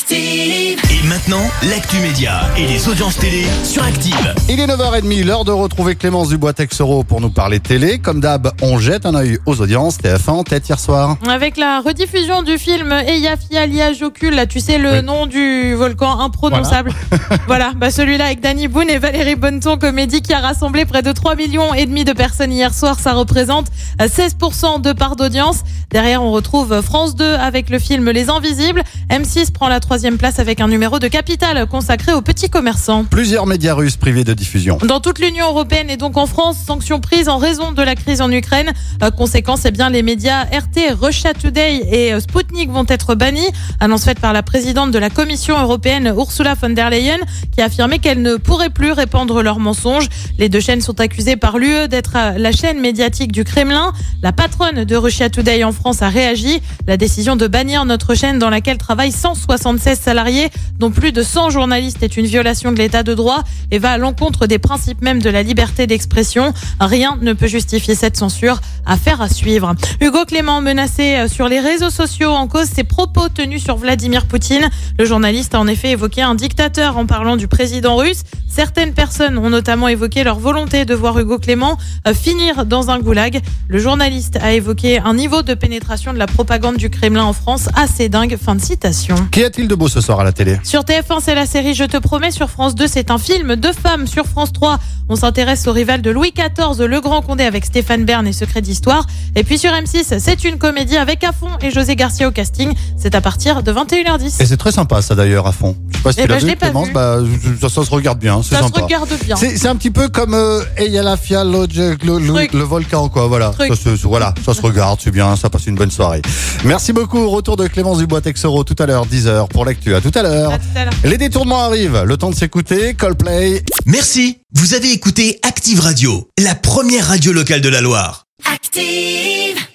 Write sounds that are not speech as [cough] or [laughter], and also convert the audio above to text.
Active. Et maintenant, l'actu média et les audiences télé sur Active. Il est 9h30, l'heure de retrouver Clémence Dubois-Texero pour nous parler télé. Comme d'hab, on jette un œil aux audiences. TF1 en tête hier soir. Avec la rediffusion du film Eyjafjallajökull, Jocul, là tu sais le Oui. nom du volcan imprononçable. [laughs] Voilà, bah celui-là avec Danny Boone et Valérie Bonneton, comédie qui a rassemblé près de 3 millions et demi de personnes hier soir. Ça représente euh, 16% de part d'audience. Derrière, on retrouve France 2 avec le film Les Invisibles. M6 prend la troisième place avec un numéro de Capital consacré aux petits commerçants. Plusieurs médias russes privés de diffusion. Dans toute l'Union européenne et donc en France, sanctions prises en raison de la crise en Ukraine. Conséquence, eh bien, les médias RT, Russia Today et euh, Sputnik vont être bannis. Annonce faite par la présidente de la Commission européenne, Ursula von der Leyen, qui a affirmé qu'elle ne pourrait plus répandre leurs mensonges. Les deux chaînes sont accusées par l'UE d'être euh, la chaîne médiatique du Kremlin. La patronne de Russia Today en France a réagi. La décision de bannir notre chaîne dans laquelle travaillent 176 salariés, dont plus de 100 journalistes, est une violation de l'état de droit et va à l'encontre des principes même de la liberté d'expression. Rien ne peut justifier cette censure. Affaire à suivre. Hugo Clément menacé euh, sur les réseaux sociaux en cause ses propos tenus sur Vladimir Poutine. Le journaliste a en effet évoqué un dictateur en parlant du président russe. Certaines personnes ont notamment évoqué leur volonté de voir Hugo Clément euh, finir dans un goulag. Le journaliste a évoqué un niveau de pénétration de la propagande du Kremlin en France assez dingue. Fin de citation. Qu'y a-t-il de beau ce soir à la télé? Sur TF1, c'est la série Je te promets. Sur France 2, c'est un film de femmes. Sur France 3, on s'intéresse au rival de Louis XIV, Le Grand Condé, avec Stéphane Bern et Secret d'Histoire. Et puis sur M6, c'est une comédie avec Afon et José Garcia au casting. C'est à partir de 21h10. Et c'est très sympa ça d'ailleurs à fond. Je sais pas si Eh tu l'as je vu l'ai pas Clémence, vu. bah, ça, ça se regarde bien, c'est Ça sympa. se regarde bien. C'est c'est un petit peu comme euh, Eyjafjalla, le, le, volcan, quoi. Voilà. Ça, se- voilà, ça se regarde, c'est bien, ça passe une bonne soirée. Merci beaucoup. Retour de Clémence Dubois-Texero tout à l'heure, 10h pour l'actu. À tout à l'heure. À tout à l'heure. Les détournements arrivent. Le temps de s'écouter. Coldplay. Merci, vous avez écouté Active Radio, la première radio locale de la Loire. Active.